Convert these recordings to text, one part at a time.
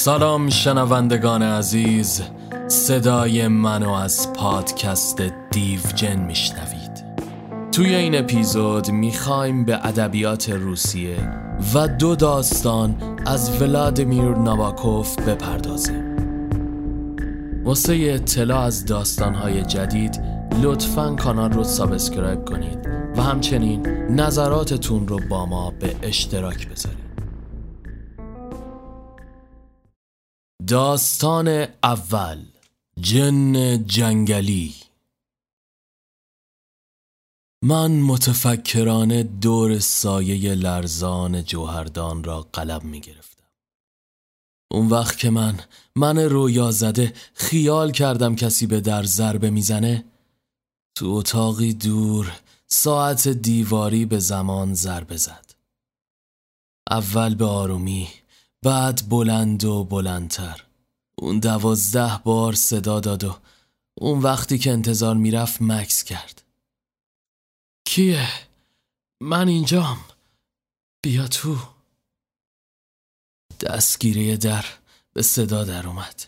سلام شنوندگان عزیز صدای منو از پادکست دیوجن میشنوید. توی این اپیزود می‌خوایم به ادبیات روسیه و دو داستان از ولادیمیر ناباکوف بپردازیم. واسه اطلاع از داستانهای جدید لطفا کانال رو subscribe کنید و همچنین نظراتتون رو با ما به اشتراک بذارید. داستان اول جن جنگلی من متفکرانه دور سایه لرزان جوهردان را قلب می گرفتم. اون وقت که من من رویا زده خیال کردم کسی به در ضربه می‌زنه تو اتاقی دور ساعت دیواری به زمان ضربه زد. اول به آرومی بعد بلند و بلندتر. اون دوازده بار صدا داد و اون وقتی که انتظار می‌رفت مکس کرد. کیه؟ من اینجام. بیا تو. دستگیره در به صدا در اومد.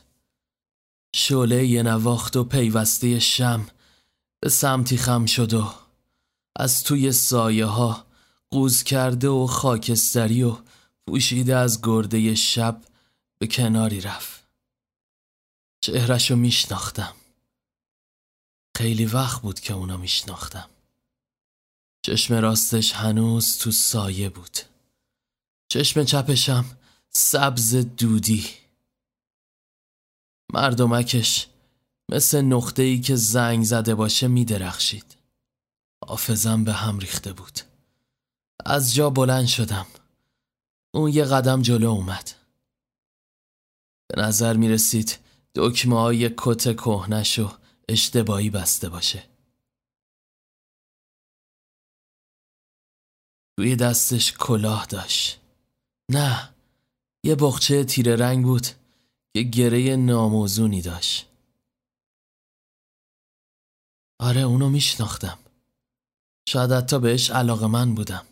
شعله یه نواخت و پیوسته شم به سمتی خم شد و از توی سایه ها قوز کرده و خاکستری و پوشیده از گرده شب به کناری رفت. چهرشو میشناختم. خیلی وقت بود که اونا میشناختم. چشم راستش هنوز تو سایه بود. چشم چپشم سبز دودی. مردمکش مثل نقطه ای که زنگ زده باشه میدرخشید. حافظم به هم ریخته بود. از جا بلند شدم. اون یه قدم جلو اومد. به نظر می رسید دکمه های کت کهنش و اشتباهی بسته باشه. توی دستش کلاه داشت. نه یه بخچه تیره رنگ بود که گره ناموزونی داشت. آره اونو میشناختم. شاید حتی بهش علاقه من بودم.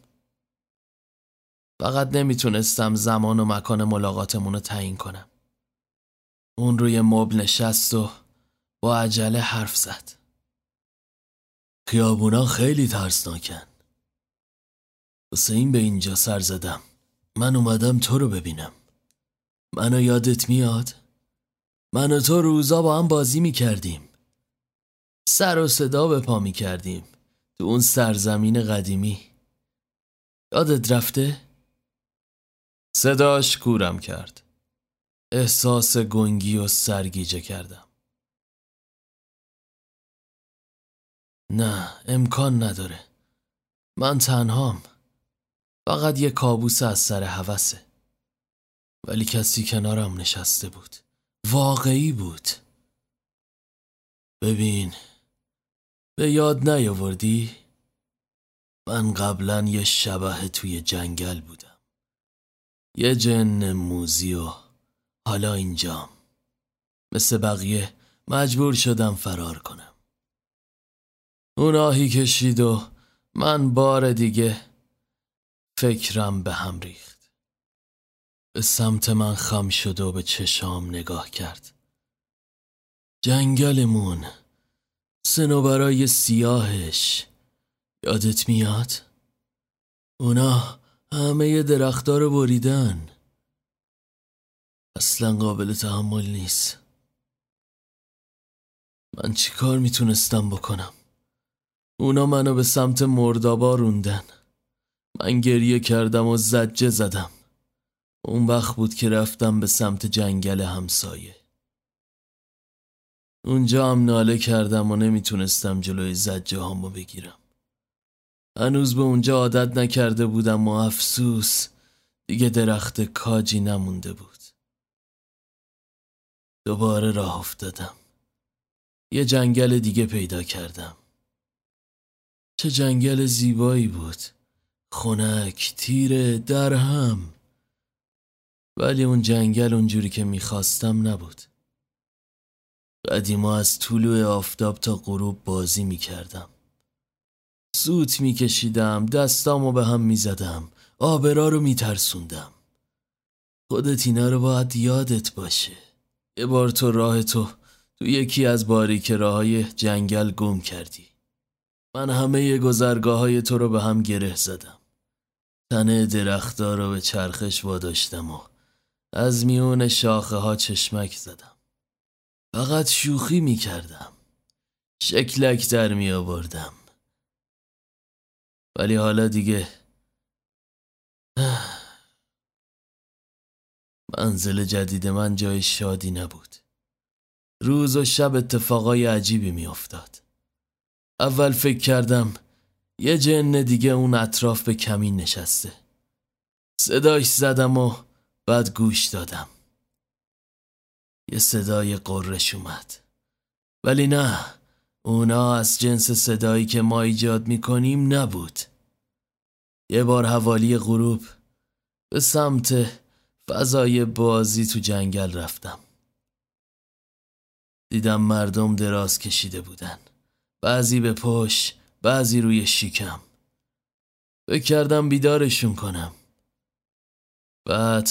فقط نمی‌تونستم زمان و مکان ملاقاتمون رو تعیین کنم. اون روی مبل نشست و با عجله حرف زد. خیابونا خیلی ترسناکن. این به اینجا سر زدم. من اومدم تو رو ببینم. منو یادت میاد؟ من و تو روزا با هم بازی می‌کردیم. سر و صدا به پا می‌کردیم. تو اون سرزمین قدیمی. یادت رفته؟ صداش کورم کرد. احساس گنگی و سرگیجه کردم. نه امکان نداره. من تنهام. فقط یه کابوس از سر هوسه. ولی کسی کنارم نشسته بود. واقعی بود. ببین به یاد نیاوردی؟ من قبلا یه شبه توی جنگل بودم. یه جن موزی و حالا اینجام. مثل بقیه مجبور شدم فرار کنم. اوناهی کشید و من بار دیگه فکرم به هم ریخت. به سمت من خم شد و به چشام نگاه کرد. جنگلمون سنوبرای سیاهش یادت میاد؟ اونا همه درختار رو بریدن. اصلا قابل تحمل نیست. من چی کار می‌تونستم بکنم؟ اونا منو به سمت مردابا روندن. من گریه کردم و زجه زدم. اون وقت بود که رفتم به سمت جنگل همسایه. اونجا هم ناله کردم و نمی‌تونستم جلوی زجه هامو بگیرم. هنوز به اونجا عادت نکرده بودم و افسوس دیگه درخت کاجی نمونده بود. دوباره راه افتادم. یه جنگل دیگه پیدا کردم. چه جنگل زیبایی بود. خنک تیره درهم. ولی اون جنگل اونجوری که می‌خواستم نبود. قدیما از طلوع آفتاب تا غروب بازی می‌کردم. سوت میکشیدم دستامو به هم می‌زدم آبرا رو میترسوندم. خودت اینا رو باید یادت باشه. یه بار تو راه تو تو یکی از باریک راه های جنگل گم کردی. من همه گذرگاه های تو رو به هم گره زدم. تنه درختار رو به چرخش واداشتم و از میون شاخه ها چشمک زدم. فقط شوخی می کردم شکلک در می آوردم ولی حالا دیگه. منزل جدید من جای شادی نبود. روز و شب اتفاقای عجیبی می افتاد. اول فکر کردم یه جن دیگه اون اطراف به کمین نشسته. صداش زدم و بعد گوش دادم. یه صدای قررش اومد. ولی نه. اونا از جنس صدایی که ما ایجاد می‌کنیم نبود. یه بار حوالی غروب به سمت فضای بازی تو جنگل رفتم. دیدم مردم دراز کشیده بودن. بعضی به پشت بعضی روی شیکم. فکر کردم بیدارشون کنم. بعد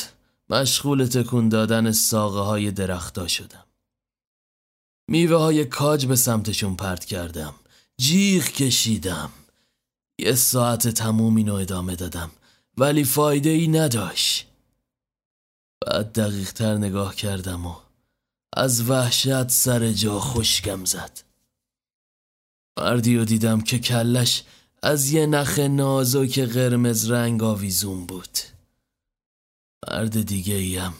مشغول تکون دادن ساقه های درختا شدم. میوه های کاج به سمتشون پرت کردم. جیغ کشیدم. یه ساعت تموم اینو ادامه دادم. ولی فایده ای نداشت. بعد دقیق تر نگاه کردم و از وحشت سر جا خشکم زد. مردی رو دیدم که کلش از یه نخ نازک قرمز رنگ آویزون بود. مرد دیگه ایم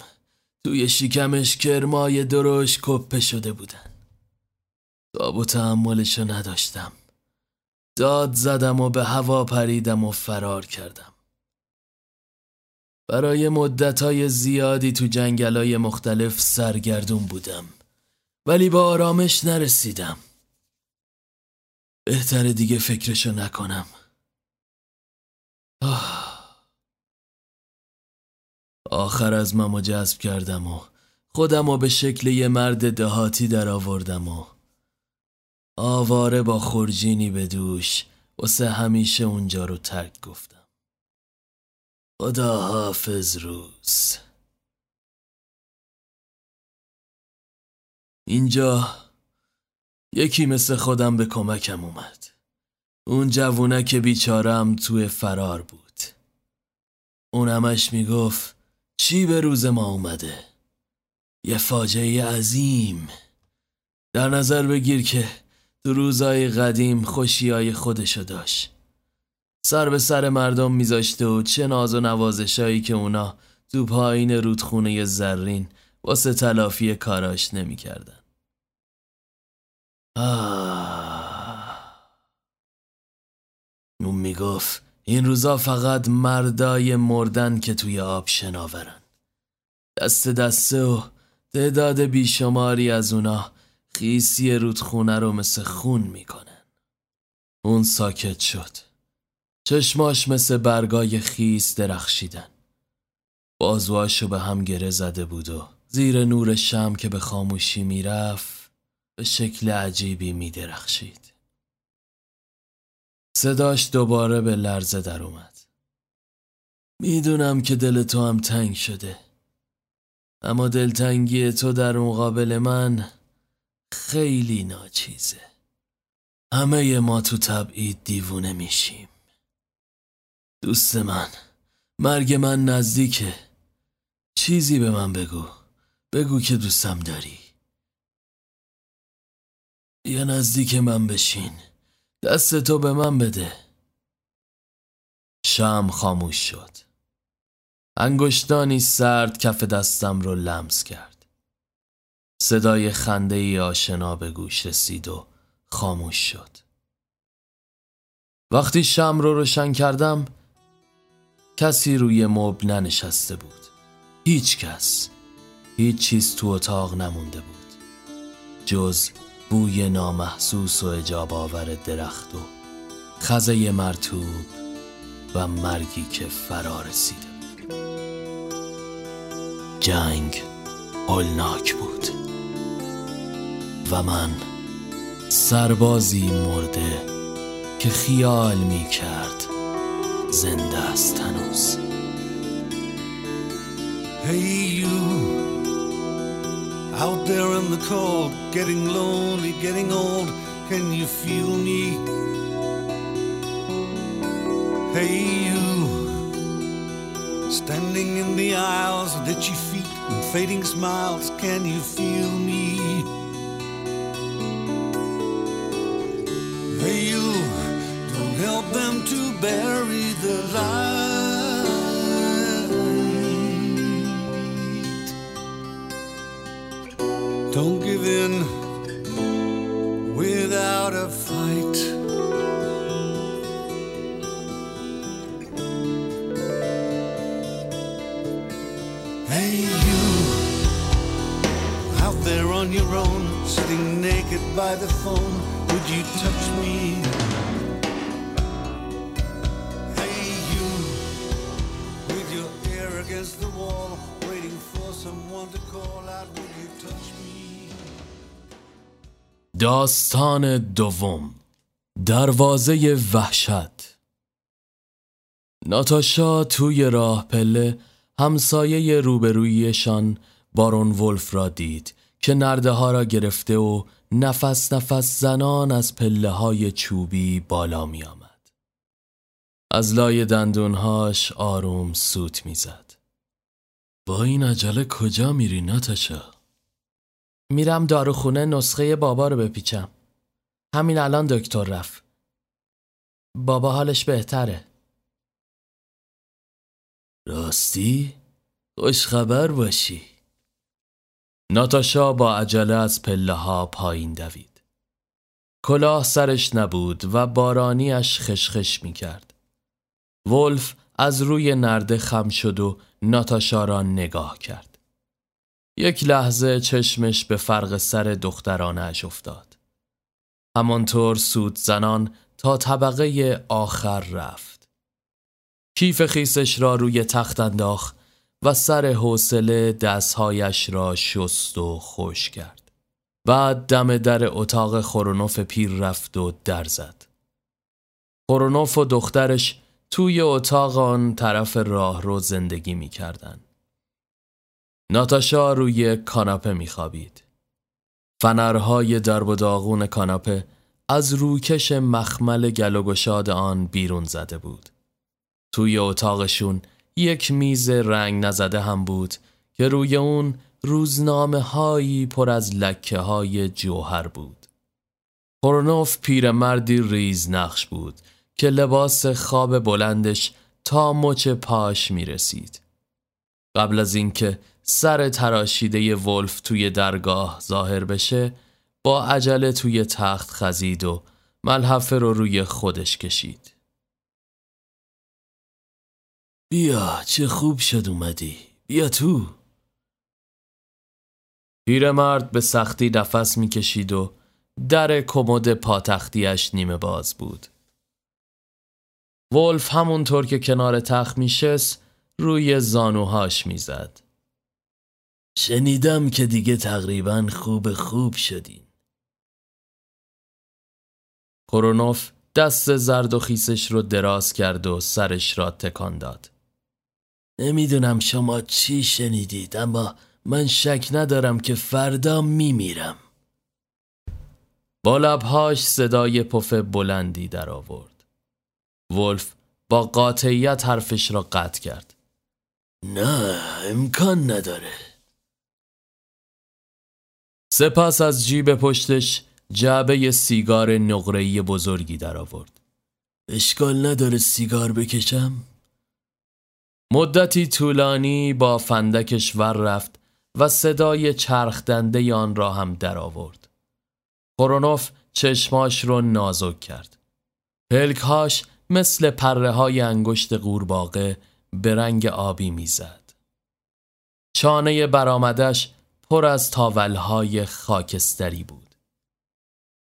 توی شکمش کرمای درش کپه شده بودن. تاب و تحملشو نداشتم. داد زدم و به هوا پریدم و فرار کردم. برای مدتهای زیادی تو جنگلای مختلف سرگردون بودم ولی با آرامش نرسیدم. بهتره دیگه فکرشو نکنم. آخر از ممو جذب کردم و خودم و به شکل یه مرد دهاتی در آوردم و آواره با خورجینی به دوش واسه همیشه اونجا رو ترک گفتم. خدا حافظ روز. اینجا یکی مثل خودم به کمکم اومد. اون جوونه که بیچارم توی فرار بود. اون همش می‌گفت چی به روز ما اومده؟ یه فاجعه عظیم. در نظر بگیر که تو روزای قدیم خوشیای خودشو داشت. سر به سر مردم میذاشته و چه ناز و نوازشایی که اونا تو پایین رودخونه زرین واسه تلافی کاراش نمی‌کردن. اون می‌گفت این روزا فقط مردای مردن که توی آب شناورن. دست دسته و تعداد بیشماری از اونا خیسی رودخونه رو مثل خون می‌کنن اون ساکت شد چشماش مثل برگای خیس درخشیدن بازواشو به هم گره زده بود و زیر نور شم که به خاموشی می‌رفت به شکل عجیبی می درخشید. صداش دوباره به لرزه در اومد. می‌دونم که دل تو هم تنگ شده. اما دلتنگی تو در مقابل من خیلی ناچیزه. همه ما تو تبعید دیوونه میشیم. دوست من مرگ من نزدیکه. چیزی به من بگو. بگو که دوستم داری. یا نزدیک من بشین دست تو به من بده شم خاموش شد انگشتانی سرد کف دستم رو لمس کرد صدای خنده ای آشنا به گوش رسید و خاموش شد. وقتی شم رو روشن کردم کسی روی مبل ننشسته بود. هیچ کس هیچ چیز تو اتاق نمونده بود. جز بوی نامحسوس و اجاب آور درخت و خزه مرتوب و مرگی که فرا رسیده بود. جنگ هولناک بود. و من سربازی مرده که خیال می کرد زنده است هنوز Hey, you out there in the cold, getting lonely, getting old. Can you feel me? Hey, you standing in the aisles with itchy feet and fading smiles. Can you feel me? Bury the light. Don't give in without a fight. Hey, you out there on your own, sitting naked by the phone, would you touch me? داستان دوم دروازه وحشت ناتاشا توی راه پله همسایه روبرویشان بارون ولف را دید که نرده ها را گرفته و نفس نفس زنان از پله های چوبی بالا می آمد. از لای دندونهاش آروم سوت می‌زد. با این عجله کجا میری ناتاشا؟ میرم داروخونه نسخه بابا رو بپیچم. همین الان دکتر رفت. بابا حالش بهتره. راستی؟ خوشخبر باشی. ناتاشا با عجله از پله ها پایین دوید. کلاه سرش نبود و بارانیش خشخش می کرد. ولف از روی نرده خم شد و ناتاشا را نگاه کرد. یک لحظه چشمش به فرق سر دخترانش افتاد. همانطور سود زنان تا طبقه آخر رفت. کیف خیسش را روی تخت انداخت و سر حوصله دستهایش را شست و خوش کرد. بعد دم در اتاق خورونوف پیر رفت و در زد. خورونوف و دخترش توی اتاق آن طرف راه رو زندگی می کردن. ناتاشا روی کاناپه می خوابید. فنرهای درب و داغون کاناپه از روکش مخمل گل و گشاد آن بیرون زده بود. توی اتاقشون یک میز رنگ نزده هم بود که روی اون روزنامه هایی پر از لکه های جوهر بود. پرنوف پیرمردی ریز نقش بود که لباس خواب بلندش تا مچ پاش می رسید. قبل از اینکه سر تراشیده ولف توی درگاه ظاهر بشه با عجله توی تخت خزید و ملحفه رو روی خودش کشید. بیا چه خوب شد اومدی بیا تو پیرمرد به سختی نفس می‌کشید و در کمد پاتختیش نیمه باز بود ولف همونطور که کنار تخت میشست روی زانوهاش می‌زد. شنیدم که دیگه تقریبا خوب خوب شدین. کرونوف دست زرد و خیسش رو دراز کرد و سرش را تکان داد. نمی‌دونم شما چی شنیدید اما من شک ندارم که فردا میمیرم. با لبهاش صدای پف بلندی در آورد ولف با قاطعیت حرفش را قطع کرد نه امکان نداره سپس از جیب پشتش جعبه سیگار نقره‌ای بزرگی در آورد اشکال نداره سیگار بکشم؟ مدتی طولانی با فندکش ور رفت و صدای چرخ دنده آن را هم در آورد. کرونوف چشماش رو نازک کرد. پلکهاش مثل پره های انگشت قورباغه به رنگ آبی می‌زد. چانه برآمدش پر از تاولهای خاکستری بود.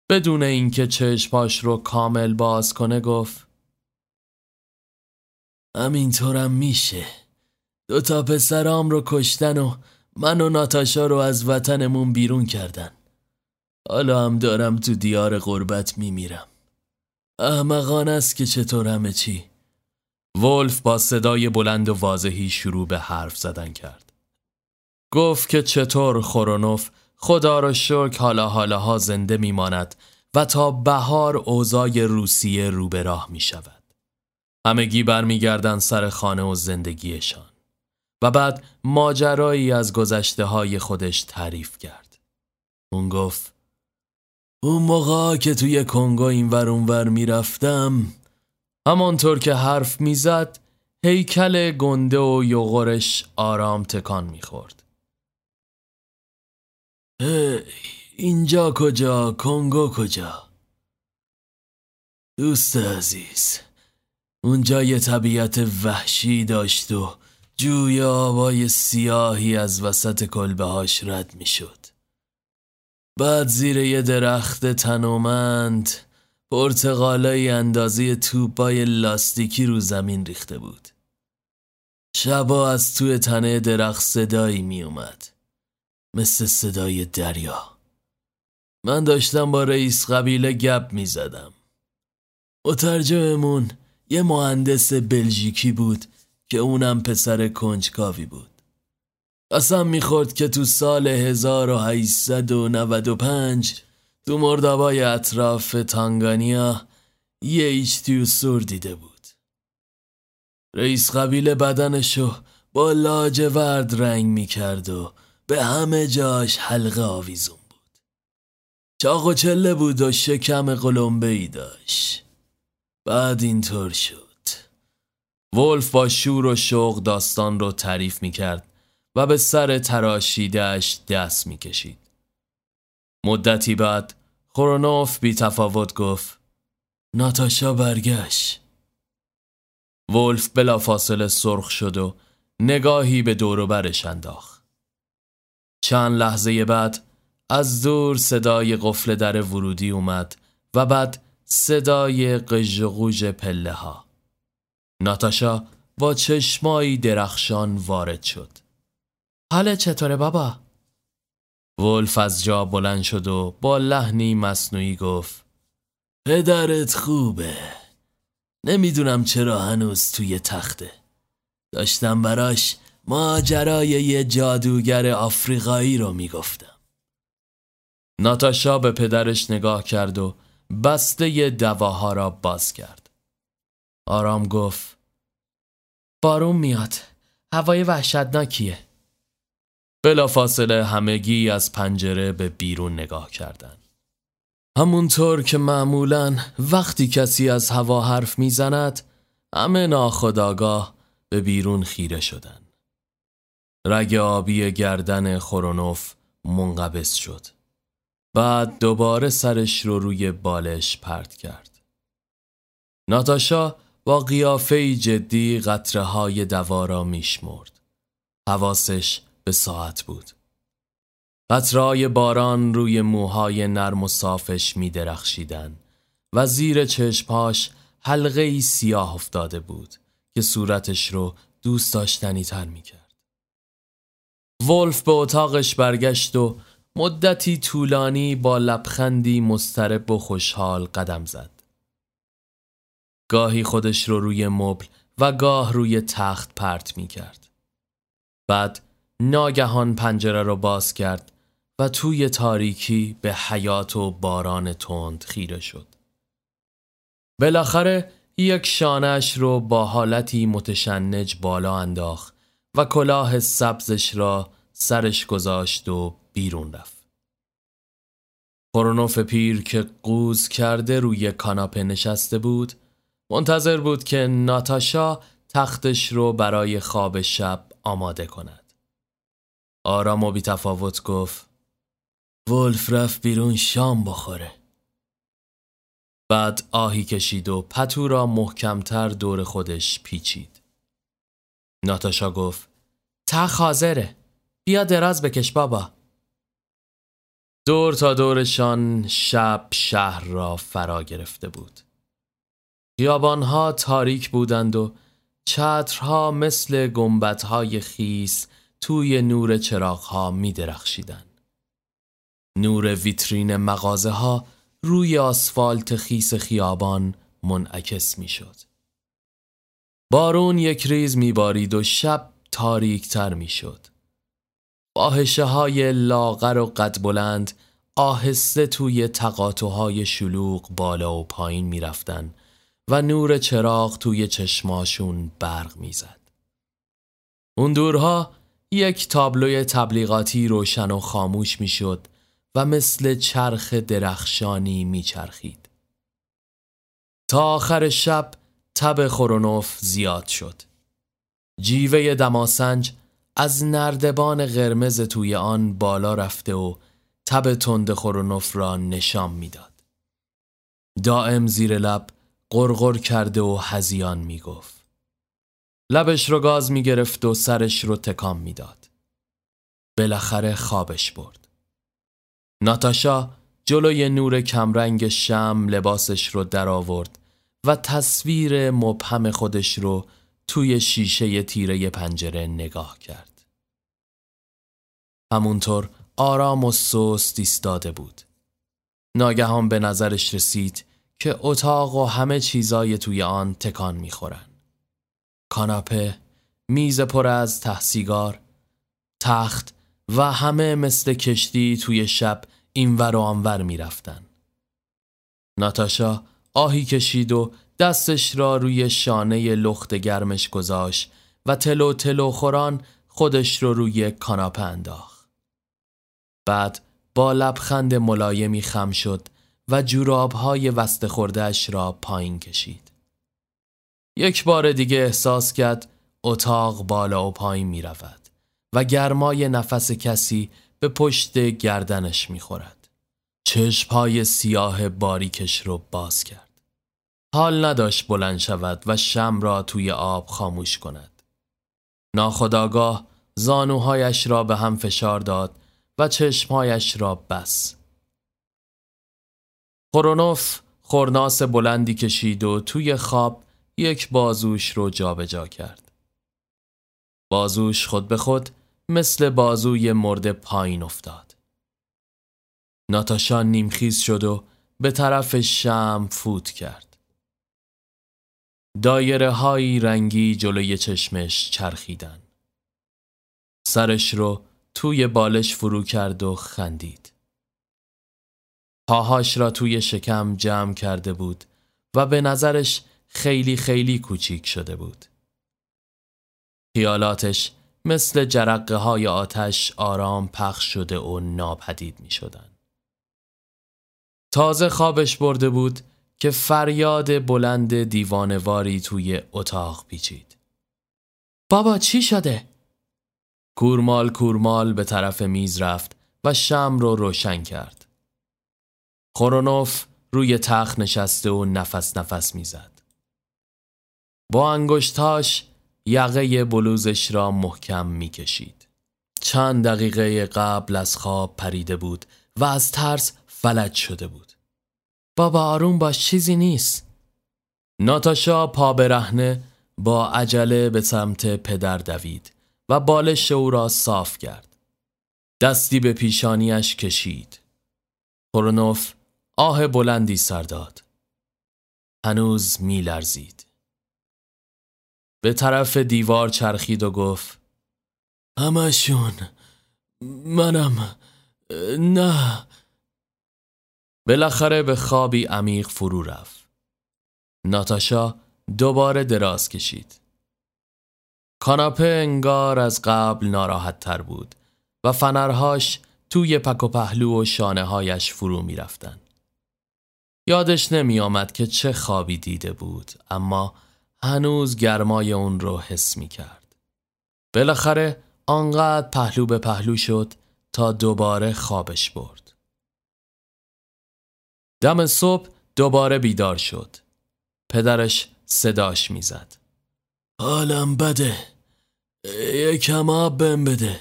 بدون اینکه چشماش رو کامل باز کنه گفت همینطورم میشه دو تا پسرام رو کشتن و من و ناتاشا رو از وطنمون بیرون کردن حالا هم دارم تو دیار غربت میمیرم احمقان است که چطور همه چی ولف با صدای بلند و واضحی شروع به حرف زدن کرد گفت که چطور خورونوف خدا را شکر حالا حالاها زنده میماند و تا بهار اوضاع روسیه رو به راه می شود. همگی برمیگردند سر خانه و زندگیشان و بعد ماجرایی از گذشته های خودش تعریف کرد. اون گفت اون موقع که توی کنگو این ور اونور می‌رفتم همانطور که حرف می‌زد هیکل گنده و یغورش آرام تکان می‌خورد. اینجا کجا کنگو کجا دوست عزیز اونجا یه طبیعت وحشی داشت و جوی آبای سیاهی از وسط کلبه هاش رد می شد. بعد زیر یه درخت تنومند پرتقالای اندازه توپای لاستیکی رو زمین ریخته بود. شبا از توی تنه درخت صدایی می اومد. مثل صدای دریا. من داشتم با رئیس قبیله گپ می زدم. مترجممون یه مهندس بلژیکی بود که اونم پسر کنجکاوی بود. قسم می‌خورد که تو سال 1895 تو مردابای اطراف تانگانیا یه ایچتیو سور دیده بود. رئیس قبیله بدنشو با لاجورد رنگ می‌کرد و به همه جاش حلقه آویزون بود. چاق و چله بود و شکم قلمبه ای داشت. بعد اینطور شد. ولف با شور و شوق داستان رو تعریف می کرد و به سر تراشیدهش دست می کشید. مدتی بعد خورونوف بی تفاوت گفت ناتاشا برگشت. ولف بلا فاصله سرخ شد و نگاهی به دور برش انداخت. چند لحظه بعد از دور صدای قفل در ورودی اومد و بعد صدای قژقوژ پله ها. ناتاشا با چشمایی درخشان وارد شد. حال چطوره بابا؟ ولف از جا بلند شد و با لحنی مصنوعی گفت پدرت خوبه. نمی‌دونم چرا هنوز توی تخته. داشتم براش ماجرای یه جادوگر آفریقایی رو می‌گفتم. ناتاشا به پدرش نگاه کرد و بسته دواها را باز کرد. آرام گفت بارون میاد. هوای وحشتناکیه. بلا فاصله همگی از پنجره به بیرون نگاه کردند. همونطور که معمولا وقتی کسی از هوا حرف می‌زند همه ناخداگاه به بیرون خیره شدن. رگ آبی گردن خورونوف منقبض شد. بعد دوباره سرش رو روی بالش پرت کرد. ناتاشا با قیافه جدی قطره های دوا را میشمرد. حواسش به ساعت بود. قطرهای باران روی موهای نرم و صافش می درخشیدن و زیر چشمهاش حلقه ای سیاه افتاده بود که صورتش رو دوست داشتنی تر می کرد. ولف به اتاقش برگشت و مدتی طولانی با لبخندی مسترب و خوشحال قدم زد. گاهی خودش رو روی مبل و گاه روی تخت پرت می کرد. بعد ناگهان پنجره را باز کرد و توی تاریکی به حیات و باران تند خیره شد. بالاخره یک شانش رو با حالتی متشنج بالا انداخت و کلاه سبزش را سرش گذاشت و بیرون رفت. خورونوف پیر که قوز کرده روی کاناپه نشسته بود منتظر بود که ناتاشا تختش رو برای خواب شب آماده کند. آرام و بی تفاوت گفت ولف رفت بیرون شام بخوره. بعد آهی کشید و پتو را محکمتر دور خودش پیچید. ناتاشا گفت تخ حاضره بیا دراز بکش بابا. دور تا دورشان شب شهر را فرا گرفته بود. خیابانها تاریک بودند و چترها مثل گمبتهای خیس توی نور چراغها می درخشیدن. نور ویترین مغازه ها روی آسفالت خیس خیابان منعکس می شد. بارون یک ریز می بارید و شب تاریک تر می شد. باهشه های لاغر و قد بلند آهسته توی تقاطوهای شلوغ بالا و پایین می‌رفتن و نور چراغ توی چشماشون برق می‌زد. اون دورها یک تابلوی تبلیغاتی روشن و خاموش می‌شد و مثل چرخ درخشانی میچرخید. تا آخر شب تب خورونوف زیاد شد. جیوه دماسنج از نردبان قرمز توی آن بالا رفته و تب تند خورونوف را نشان می‌داد. دائم زیر لب قرقر کرده و هزیان می‌گفت. لبش رو گاز می‌گرفت و سرش رو تکام می‌داد. بالاخره خوابش برد. ناتاشا جلوی نور کمرنگ شم لباسش رو درآورد و تصویر مبهم خودش رو توی شیشه تیره پنجره نگاه کرد. همونطور آرام و سست ایستاده بود. ناگهان به نظرش رسید که اتاق و همه چیزای توی آن تکان می‌خورن. کاناپه، میز پر از تحسیگار، تخت و همه مثل کشتی توی شب اینور و آنور می‌رفتن. ناتاشا آهی کشید و دستش را روی شانه لخت گرمش گذاشت و تلو تلو خوران خودش رو روی کاناپه انداخت. بعد با لبخند ملایمی خم شد و جورابهای وست خوردهش را پایین کشید. یک بار دیگه احساس کرد اتاق بالا و پایین می رود و گرمای نفس کسی به پشت گردنش می خورد. چشمهای سیاه باریکش رو باز کرد. حال نداشت بلند شود و شم را توی آب خاموش کند. ناخداگاه زانوهایش را به هم فشار داد و چشمهایش را بس. خورونوف خورناس بلندی کشید و توی خواب یک بازوش رو جابجا جا کرد. بازوش خود به خود مثل بازوی مرد پایین افتاد. ناتاشا نیمخیز شد و به طرف شم فوت کرد. دایره های رنگی جلوی چشمش چرخیدن. سرش رو توی بالش فرو کرد و خندید. پاهاش را توی شکم جمع کرده بود و به نظرش خیلی خیلی کوچیک شده بود. خیالاتش مثل جرقه های آتش آرام پخش شده و ناپدید می شدن. تازه خوابش برده بود که فریاد بلند دیوانواری توی اتاق پیچید. بابا چی شده؟ کورمال کورمال به طرف میز رفت و شم رو روشن کرد. خورونوف روی تخت نشسته و نفس نفس می‌زد. با انگشتاش یقه بلوزش را محکم می‌کشید. چند دقیقه قبل از خواب پریده بود و از ترس فلج شده بود. بابا آروم باش چیزی نیست. ناتاشا پا برهنه با عجله به سمت پدر دوید و بالش او را صاف کرد. دستی به پیشانیش کشید. خورونوف آه بلندی سر داد. هنوز می لرزید. به طرف دیوار چرخید و گفت همشون منم نه بالاخره به خوابی عمیق فرو رفت. ناتاشا دوباره دراز کشید. کاناپه انگار از قبل ناراحت تر بود و فنرهاش توی پک و پهلو و شانه هایش فرو می رفتن. یادش نمی آمد که چه خوابی دیده بود اما هنوز گرمای اون رو حس می کرد. بالاخره آنقدر پهلو به پهلو شد تا دوباره خوابش برد. دم صبح دوباره بیدار شد. پدرش صداش می‌زد. حالم بده. یکم آب بهم بده.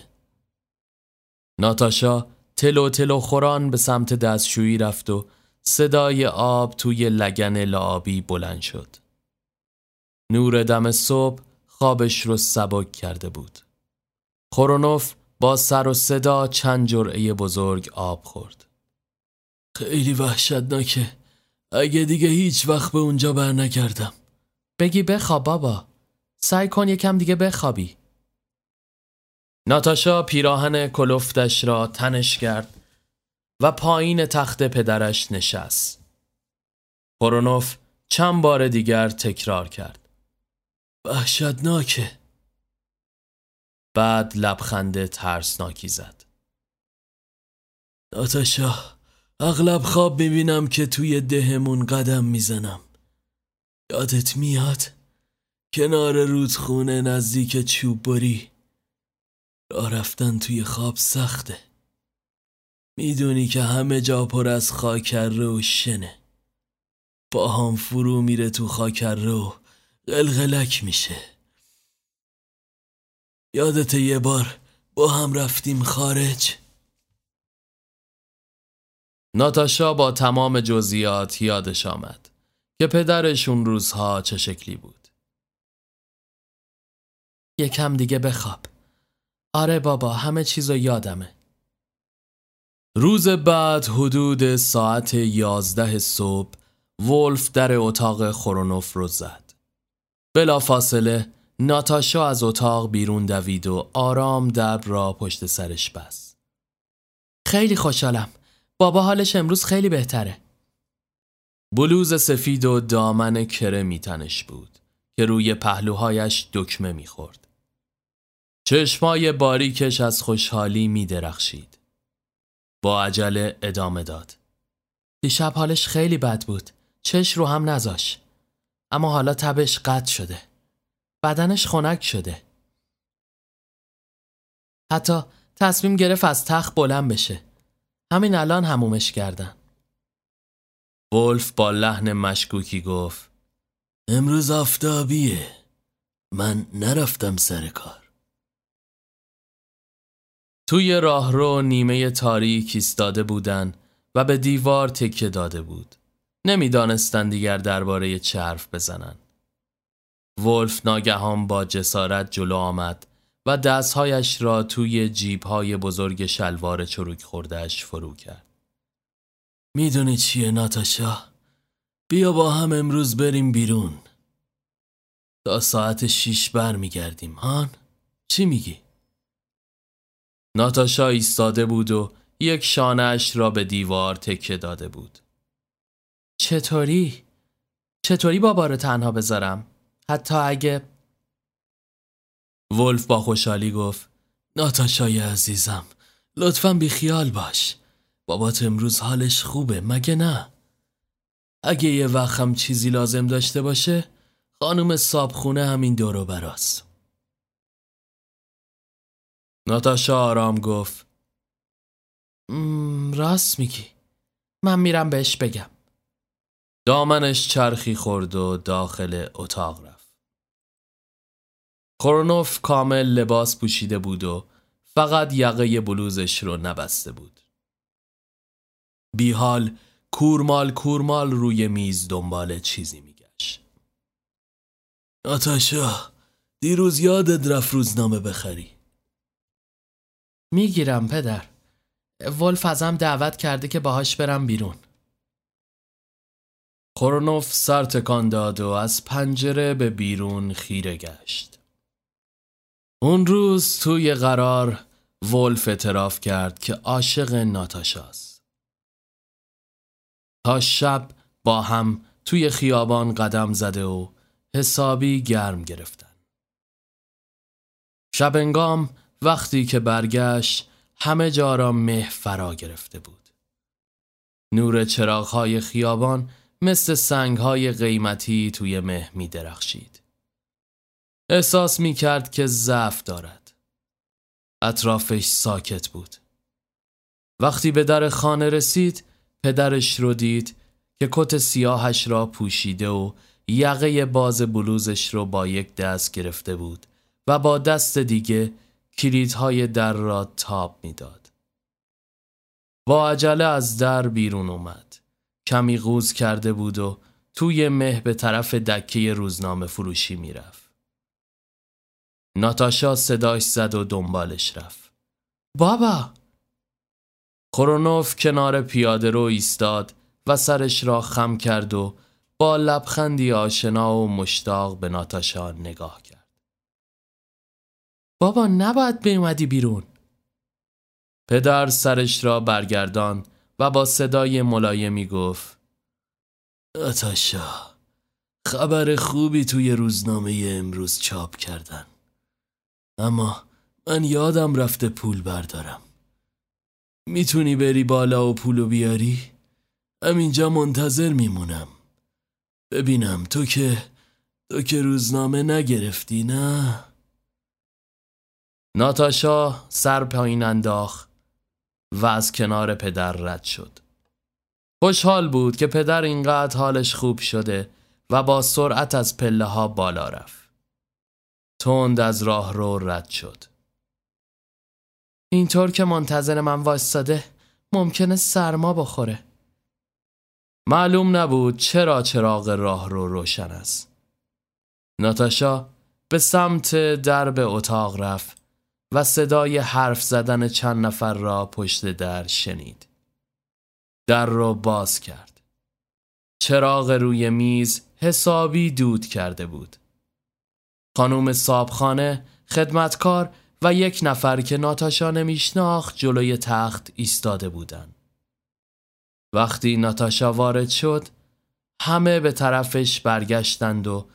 ناتاشا تلو تلو خوران به سمت دستشویی رفت و صدای آب توی لگن لعابی بلند شد. نور دم صبح خوابش رو سبک کرده بود. خورونوف با سر و صدا چند جرعه بزرگ آب خورد. خیلی وحشتناکه. اگه دیگه هیچ وقت به اونجا بر نکردم. بگی بخواب بابا. سعی کن یکم دیگه بخوابی. ناتاشا پیراهن کلفتش را تنش کرد و پایین تخت پدرش نشست. پرونوف چند بار دیگر تکرار کرد. وحشتناکه. بعد لبخند ترسناکی زد. ناتاشا اغلب خواب می‌بینم که توی دهمون قدم می‌زنم. یادت میاد؟ کنار رودخونه نزدیک چوب بری راه رفتن توی خواب سخته می‌دونی که همه جا پر از خاکره و شنه هم فرو میره تو خاکره و قلقلک میشه. یادت یه بار با هم رفتیم خارج؟ ناتاشا با تمام جزئیات یادش آمد که پدرش اون روزها چه شکلی بود. یکم دیگه بخواب. آره بابا همه چیزو یادمه. روز بعد حدود ساعت یازده صبح ولف در اتاق خورونوف رو زد. بلا فاصله ناتاشا از اتاق بیرون دوید و آرام در را پشت سرش بست خیلی خوشحالم بابا حالش امروز خیلی بهتره بلوز سفید و دامن کرمی تنش بود که روی پهلوهایش دکمه می‌خورد چشمای باریکش از خوشحالی می درخشید. با عجله ادامه داد. دیشب حالش خیلی بد بود. چش رو هم نزاش. اما حالا تبش قطع شده. بدنش خنک شده. حتی تصمیم گرفت از تخت بلند بشه. همین الان همومش کردن. ولف با لحن مشکوکی گفت امروز آفتابیه. من نرفتم سر کار. توی راهرو نیمه تاریک ایستاده بودن و به دیوار تکه داده بود. نمی‌دانستند دیگر درباره چه حرف بزنن. ولف ناگهان با جسارت جلو آمد و دستهایش را توی جیبهای بزرگ شلوار چروک خوردهش فرو کرد. می‌دونی چیه ناتاشا؟ بیا با هم امروز بریم بیرون. تا ساعت شیش بر میگردیم هان؟ چی میگی؟ ناتاشا ایستاده بود و یک شانهش را به دیوار تکه داده بود. چطوری؟ چطوری بابا رو تنها بذارم؟ حتی اگه ولف با خوشحالی گفت ناتاشای عزیزم لطفا بیخیال باش بابات امروز حالش خوبه مگه نه؟ اگه یه وقت هم چیزی لازم داشته باشه خانم صابخونه همین دورو براست ناتاشا آرام گفت راست میگی من میرم بهش بگم دامنش چرخی خورد و داخل اتاق رفت. کرونوف کامل لباس پوشیده بود و فقط یقه بلوزش رو نبسته بود. بیحال کورمال کورمال روی میز دنبال چیزی میگشت. ناتاشا دیروز یادت رفت روزنامه بخری. می‌گیرم پدر. ولف ازم دعوت کرده که باهاش برم بیرون. خورنوف سر تکان داد و از پنجره به بیرون خیره گشت. اون روز توی قرار ولف اعتراف کرد که عاشق ناتاشاست. تا شب با هم توی خیابان قدم زده و حسابی گرم گرفتن. شبنگام وقتی که برگشت همه جا را مه فرا گرفته بود. نور چراغهای خیابان مثل سنگهای قیمتی توی مه می درخشید. احساس می کرد که ضعف دارد. اطرافش ساکت بود. وقتی به در خانه رسید پدرش رو دید که کت سیاهش را پوشیده و یقه باز بلوزش رو با یک دست گرفته بود و با دست دیگه کلیدهای در را تاب می‌داد. با عجله از در بیرون اومد. کمی غوز کرده بود و توی مه به طرف دکه روزنامه فروشی می‌رفت. ناتاشا صداش زد و دنبالش رفت. بابا! کرونوف کنار پیاده رو ایستاد و سرش را خم کرد و با لبخندی آشنا و مشتاق به ناتاشا نگاه کرد. بابا نباید بیومدی بیرون پدر سرش را برگردان و با صدای ملایمی گفت ناتاشا خبر خوبی توی روزنامه امروز چاپ کردن اما من یادم رفته پول بردارم می‌تونی بری بالا و پولو بیاری؟ همینجا منتظر میمونم ببینم تو که تو که روزنامه نگرفتی نه؟ ناتاشا سر پایین انداخت و از کنار پدر رد شد. خوشحال بود که پدر اینقدر حالش خوب شده و با سرعت از پله ها بالا رفت. تند از راه رو رد شد. اینطور که منتظر من وایستاده ممکنه سرما بخوره. معلوم نبود چرا چراغ راه رو روشن است. ناتاشا به سمت درب اتاق رفت و صدای حرف زدن چند نفر را پشت در شنید در را باز کرد چراغ روی میز حسابی دود کرده بود خانوم صابخانه خدمتکار و یک نفر که ناتاشا نمیشناخت جلوی تخت ایستاده بودند. وقتی ناتاشا وارد شد همه به طرفش برگشتند و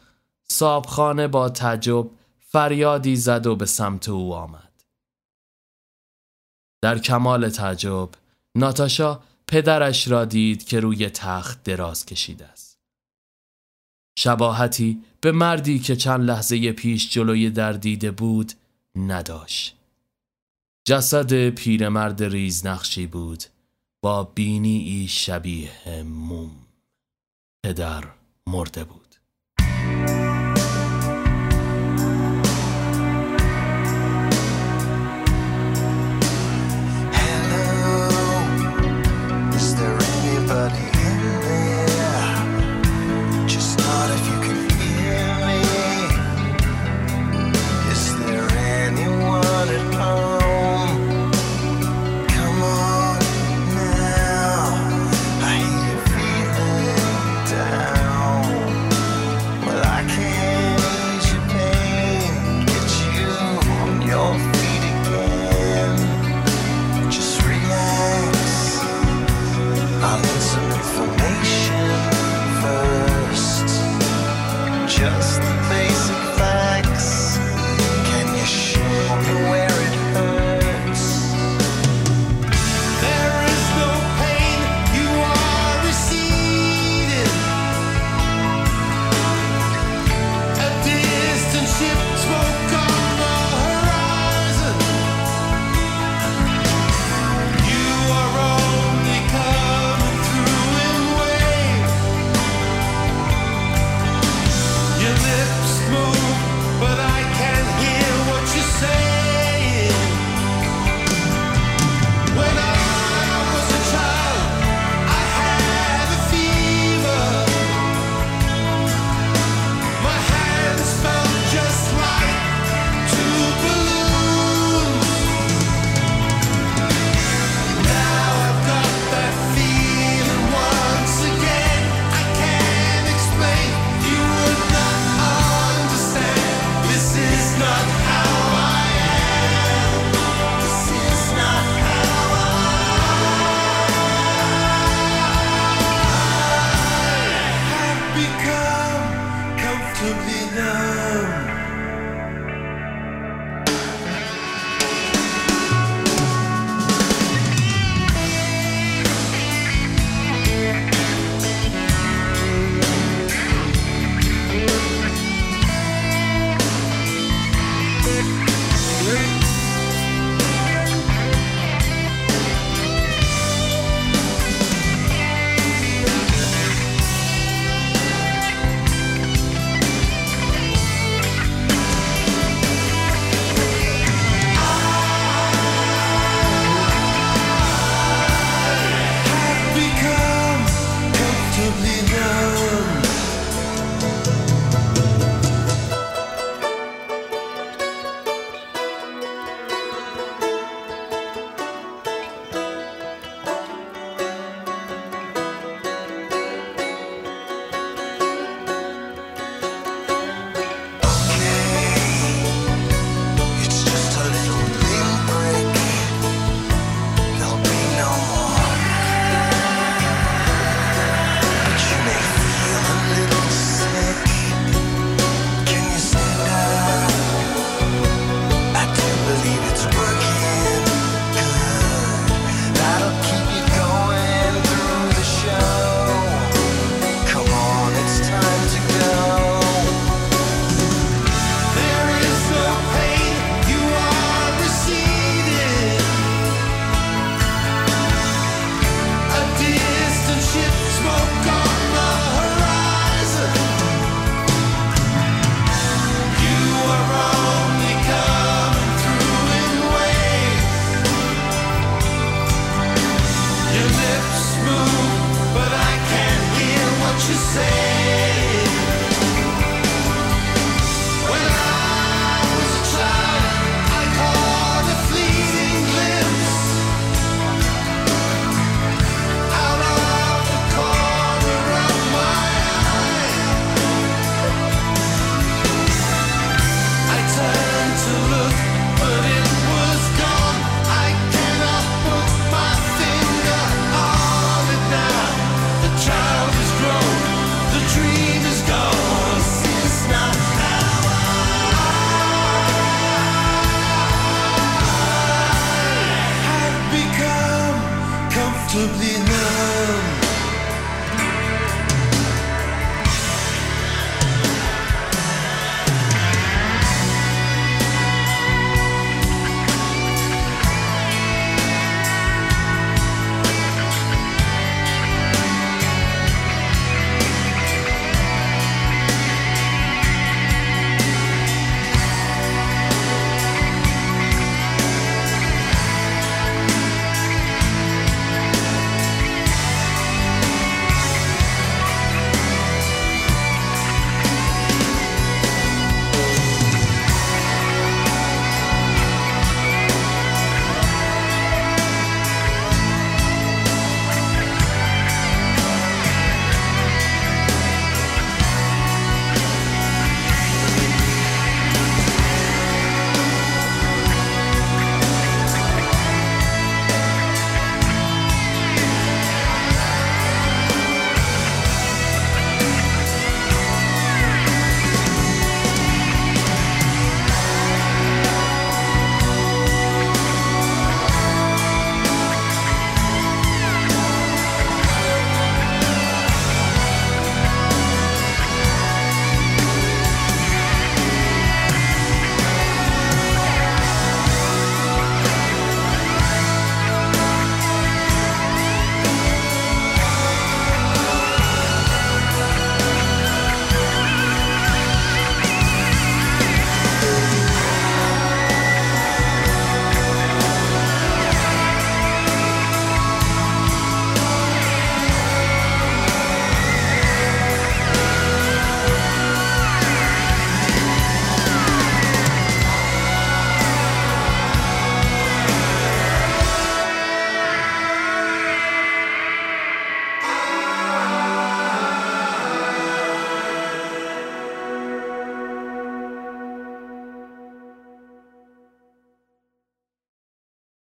صابخانه با تعجب فریادی زد و به سمت او آمد. در کمال تعجب ناتاشا پدرش را دید که روی تخت دراز کشیده است. شباهتی به مردی که چند لحظه پیش جلوی در دیده بود نداشت. جسد پیرمرد ریزنقشی بود با بینی شبیه موم. پدر مرده بود. to be numb.